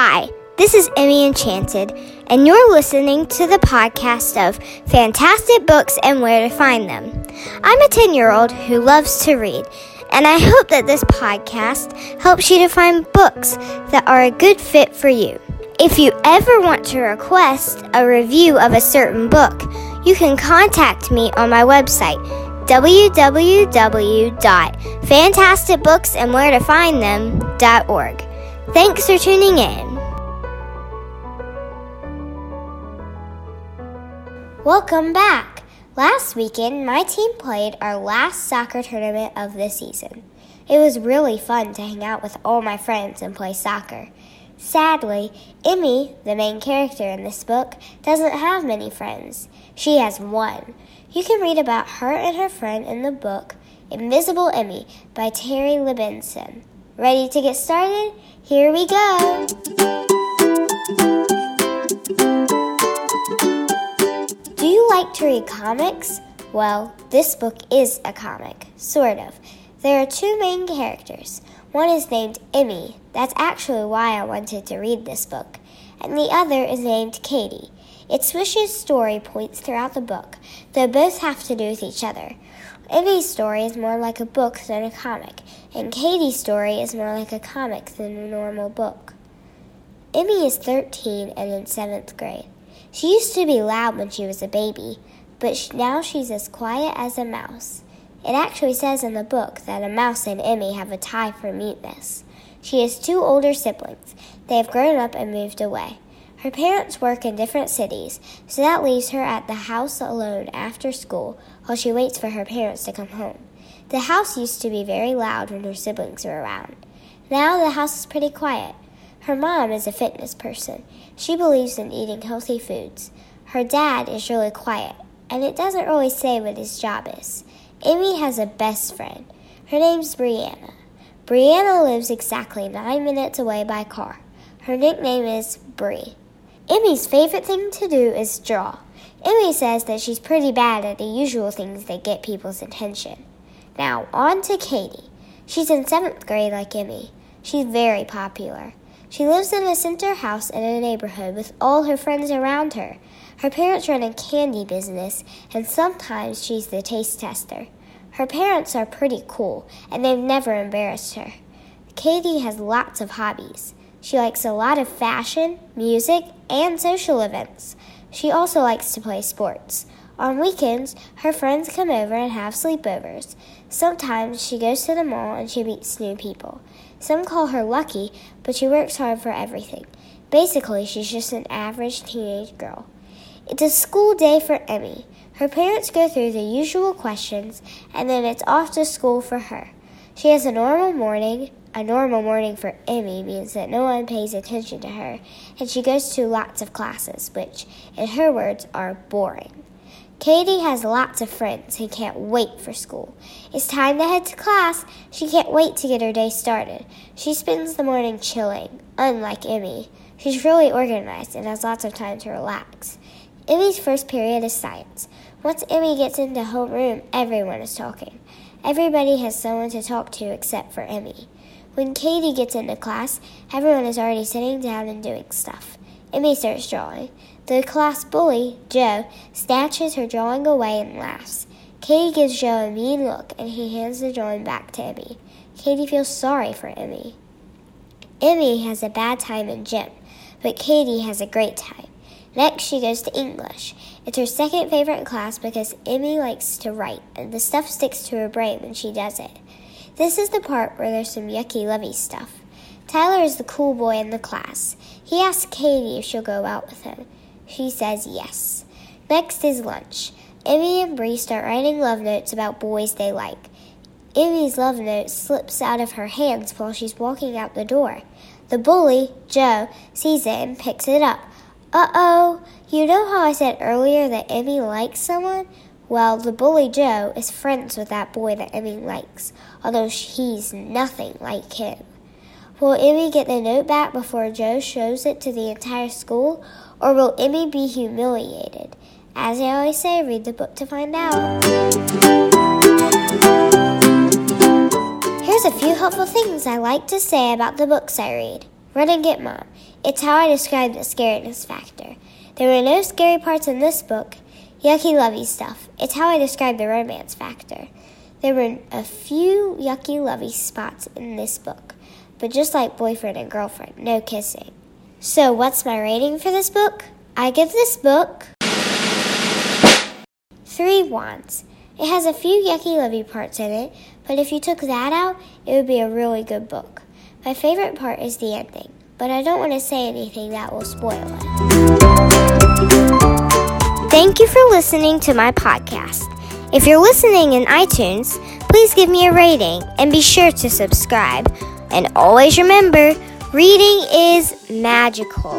Hi, this is Emmy Enchanted, and you're listening to the podcast of Fantastic Books and Where to Find Them. I'm a 10 year old who loves to read, and I hope that this podcast helps you to find books that are a good fit for you. If you ever want to request a review of a certain book, you can contact me on my website www.fantasticbooksandwheretofindthem.org. Thanks for tuning in. Welcome back. Last weekend, my team played our last soccer tournament of the season. It was really fun to hang out with all my friends and play soccer. Sadly, Emmy, the main character in this book, doesn't have many friends. She has one. You can read about her and her friend in the book Invisible Emmie by Terri Libenson. Ready to get started? Here we go! Do you like to read comics? Well, this book is a comic, sort of. There are two main characters. One is named Emmy, that's actually why I wanted to read this book, and the other is named Katie. It switches story points throughout the book, though both have to do with each other. Emmy's story is more like a book than a comic, and Katie's story is more like a comic than a normal book. Emmy is 13 and in 7th grade. She used to be loud when she was a baby, but now she's as quiet as a mouse. It actually says in the book that a mouse and Emmy have a tie for muteness. She has two older siblings. They have grown up and moved away. Her parents work in different cities, so that leaves her at the house alone after school while she waits for her parents to come home. The house used to be very loud when her siblings were around. Now the house is pretty quiet. Her mom is a fitness person. She believes in eating healthy foods. Her dad is really quiet, and it doesn't really say what his job is. Emmy has a best friend. Her name's Brianna. Brianna lives exactly nine minutes away by car. Her nickname is Bree. Emmy's favorite thing to do is draw. Emmy says that she's pretty bad at the usual things that get people's attention. Now, on to Katie. She's in seventh grade like Emmy. She's very popular. She lives in a center house in a neighborhood with all her friends around her. Her parents run a candy business, and sometimes she's the taste tester. Her parents are pretty cool, and they've never embarrassed her. Katie has lots of hobbies. She likes a lot of fashion, music, and social events. She also likes to play sports. On weekends, her friends come over and have sleepovers. Sometimes she goes to the mall and she meets new people. Some call her lucky, but she works hard for everything. Basically, she's just an average teenage girl. It's a school day for Emmy. Her parents go through the usual questions, and then it's off to school for her. She has a normal morning, a normal morning for Emmy means that no one pays attention to her, and she goes to lots of classes, which, in her words, are boring. Katie has lots of friends and can't wait for school. It's time to head to class. She can't wait to get her day started. She spends the morning chilling, unlike Emmy. She's really organized and has lots of time to relax. Emmy's first period is science. Once Emmy gets into homeroom, everyone is talking. Everybody has someone to talk to except for Emmy. When Katie gets into class, everyone is already sitting down and doing stuff. Emmy starts drawing. The class bully, Joe, snatches her drawing away and laughs. Katie gives Joe a mean look and he hands the drawing back to Emmy. Katie feels sorry for Emmy. Emmy has a bad time in gym, but Katie has a great time. Next, she goes to English. It's her second favorite class because Emmy likes to write, and the stuff sticks to her brain when she does it. This is the part where there's some yucky lovey stuff. Tyler is the cool boy in the class. He asks Katie if she'll go out with him. She says yes. Next is lunch. Emmy and Bree start writing love notes about boys they like. Emmy's love note slips out of her hands while she's walking out the door. The bully, Joe, sees it and picks it up. Uh oh, you know how I said earlier that Emmy likes someone? Well, the bully Joe is friends with that boy that Emmy likes, although he's nothing like him. Will Emmy get the note back before Joe shows it to the entire school, or will Emmy be humiliated? As I always say, read the book to find out. Here's a few helpful things I like to say about the books I read. Run and get mom. It's how I describe the scariness factor. There were no scary parts in this book. Yucky lovey stuff. It's how I describe the romance factor. There were a few yucky lovey spots in this book, but just like boyfriend and girlfriend, no kissing. So, what's my rating for this book? I give this book three wands. It has a few yucky lovey parts in it, but if you took that out, it would be a really good book. My favorite part is the ending, but I don't want to say anything that will spoil it. Thank you for listening to my podcast. If you're listening in iTunes, please give me a rating and be sure to subscribe. And always remember, reading is magical.